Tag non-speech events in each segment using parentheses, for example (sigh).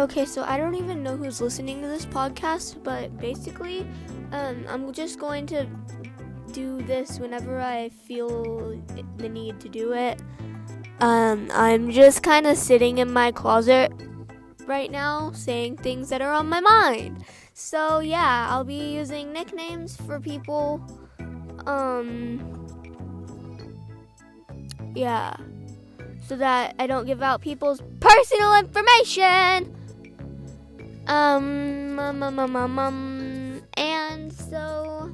Okay, so I don't even know who's listening to this podcast, but basically, um, I'm just going to do this whenever I feel the need to do it. Um, I'm just kind of sitting in my closet right now saying things that are on my mind. So, yeah, I'll be using nicknames for people. Um, yeah, so that I don't give out people's personal information. Um, um, um, um, um, and so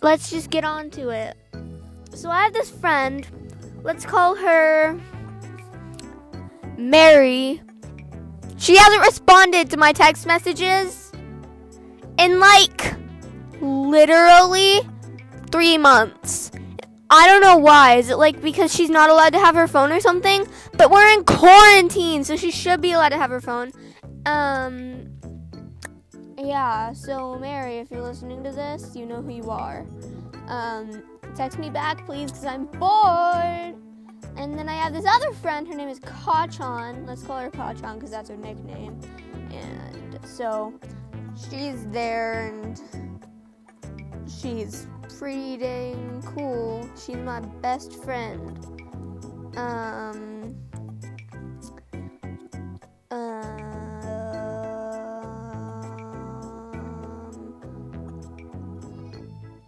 let's just get on to it. So I have this friend. Let's call her Mary. She hasn't responded to my text messages in like literally three months. I don't know why. Is it like because she's not allowed to have her phone or something? But we're in quarantine, so she should be allowed to have her phone. Um, yeah, so Mary, if you're listening to this, you know who you are. Um, text me back, please, because I'm bored. And then I have this other friend, her name is Kachan. Let's call her Kachan because that's her nickname. And so she's there and she's pretty dang cool. She's my best friend. Um,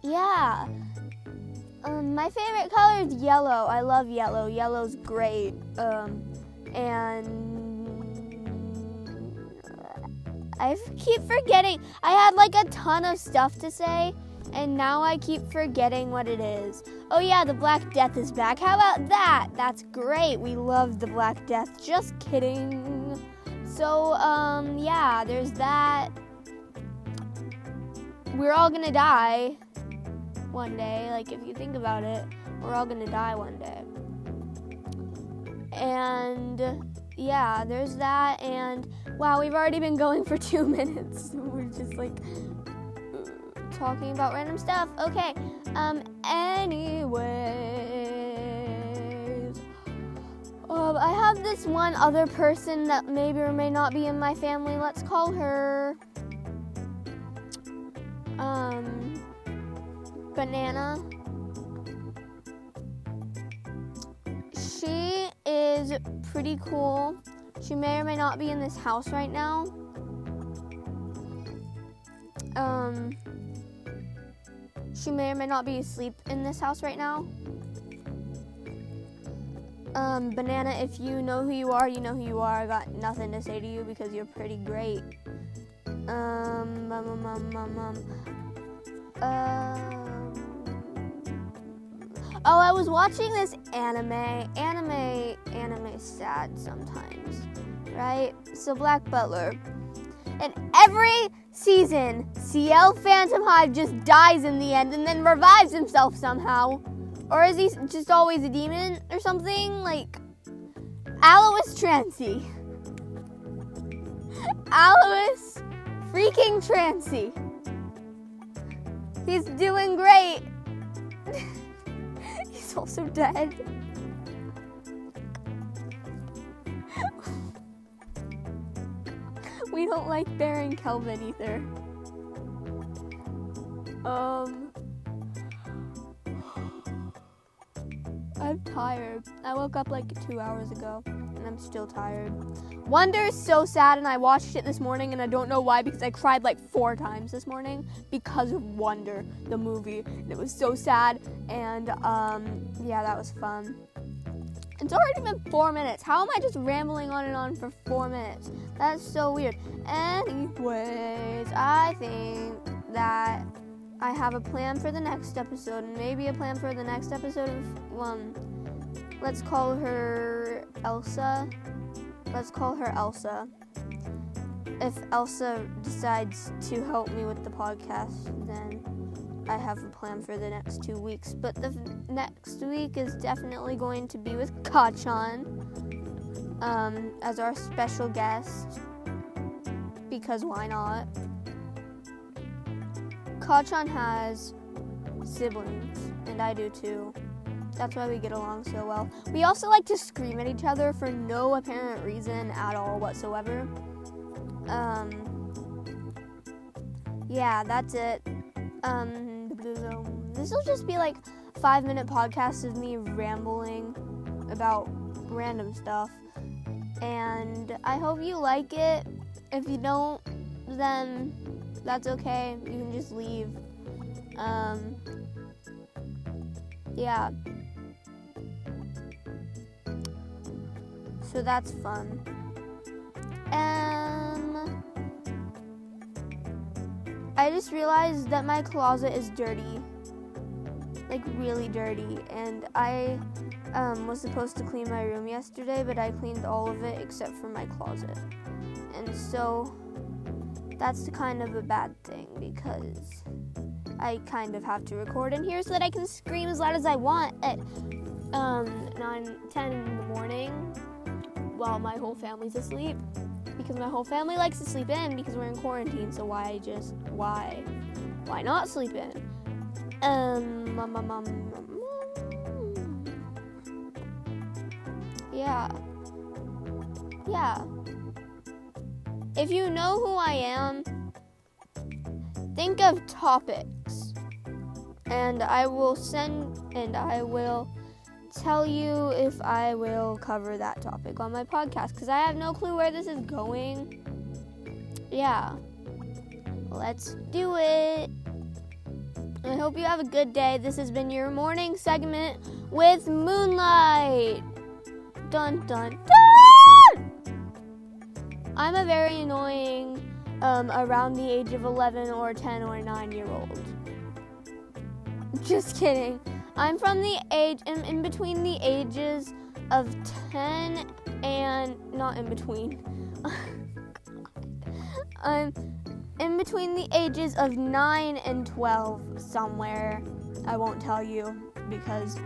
yeah. Um, my favorite color is yellow. I love yellow. Yellow's great. Um, and I keep forgetting. I had like a ton of stuff to say, and now I keep forgetting what it is. Oh, yeah, the Black Death is back. How about that? That's great. We love the Black Death. Just kidding. So, um, yeah, there's that. We're all gonna die one day. Like, if you think about it, we're all gonna die one day. And, yeah, there's that. And, wow, we've already been going for (laughs) two minutes. We're just like talking about random stuff. Okay. Um. Anyways, um, I have this one other person that maybe or may not be in my family. Let's call her. Um. Banana. She is pretty cool. She may or may not be in this house right now. Um, she may or may not be asleep in this house right now. Um, Banana, if you know who you are, you know who you are. I got nothing to say to you because you're pretty great. Um, um, um, um, um, um, um, oh, I was watching this anime. Anime, anime, sad sometimes, right? So Black Butler, and every season, Ciel Phantomhive just dies in the end and then revives himself somehow. Or is he just always a demon or something? Like Alois Trancy. (laughs) Alois freaking Trancy. He's doing great. (laughs) Also dead. we don't like Baron Kelvin either. Um, I'm tired. I woke up like two hours ago and I'm still tired. Wonder is so sad, and I watched it this morning, and I don't know why because I cried like four times this morning because of Wonder, the movie. And it was so sad, and um, yeah, that was fun. It's already been four minutes. How am I just rambling on and on for four minutes? That's so weird. Anyways, I think that I have a plan for the next episode, and maybe a plan for the next episode of um. Let's call her Elsa. Let's call her Elsa. If Elsa decides to help me with the podcast, then I have a plan for the next two weeks. But the f- next week is definitely going to be with Kachan um, as our special guest. Because why not? Kachan has siblings, and I do too. That's why we get along so well. We also like to scream at each other for no apparent reason at all whatsoever. Um, yeah, that's it. Um, this will just be like five minute podcast of me rambling about random stuff. And I hope you like it. If you don't, then that's okay. You can just leave. Um, yeah. So that's fun. Um, I just realized that my closet is dirty. Like, really dirty. And I um, was supposed to clean my room yesterday, but I cleaned all of it except for my closet. And so that's kind of a bad thing because I kind of have to record in here so that I can scream as loud as I want at um, 9, 10 in the morning while my whole family's asleep. Because my whole family likes to sleep in because we're in quarantine, so why just, why, why not sleep in? Um, um, um, um, yeah. Yeah. If you know who I am, think of topics. And I will send and I will tell you if I will cover that topic on my podcast because I have no clue where this is going. Yeah. Let's do it. I hope you have a good day. This has been your morning segment with Moonlight. Dun dun dun! I'm a very annoying, um, around the age of 11 or 10 or 9 year old. Just kidding. I'm from the age, I'm in between the ages of 10 and, not in between. (laughs) I'm in between the ages of 9 and 12 somewhere. I won't tell you because.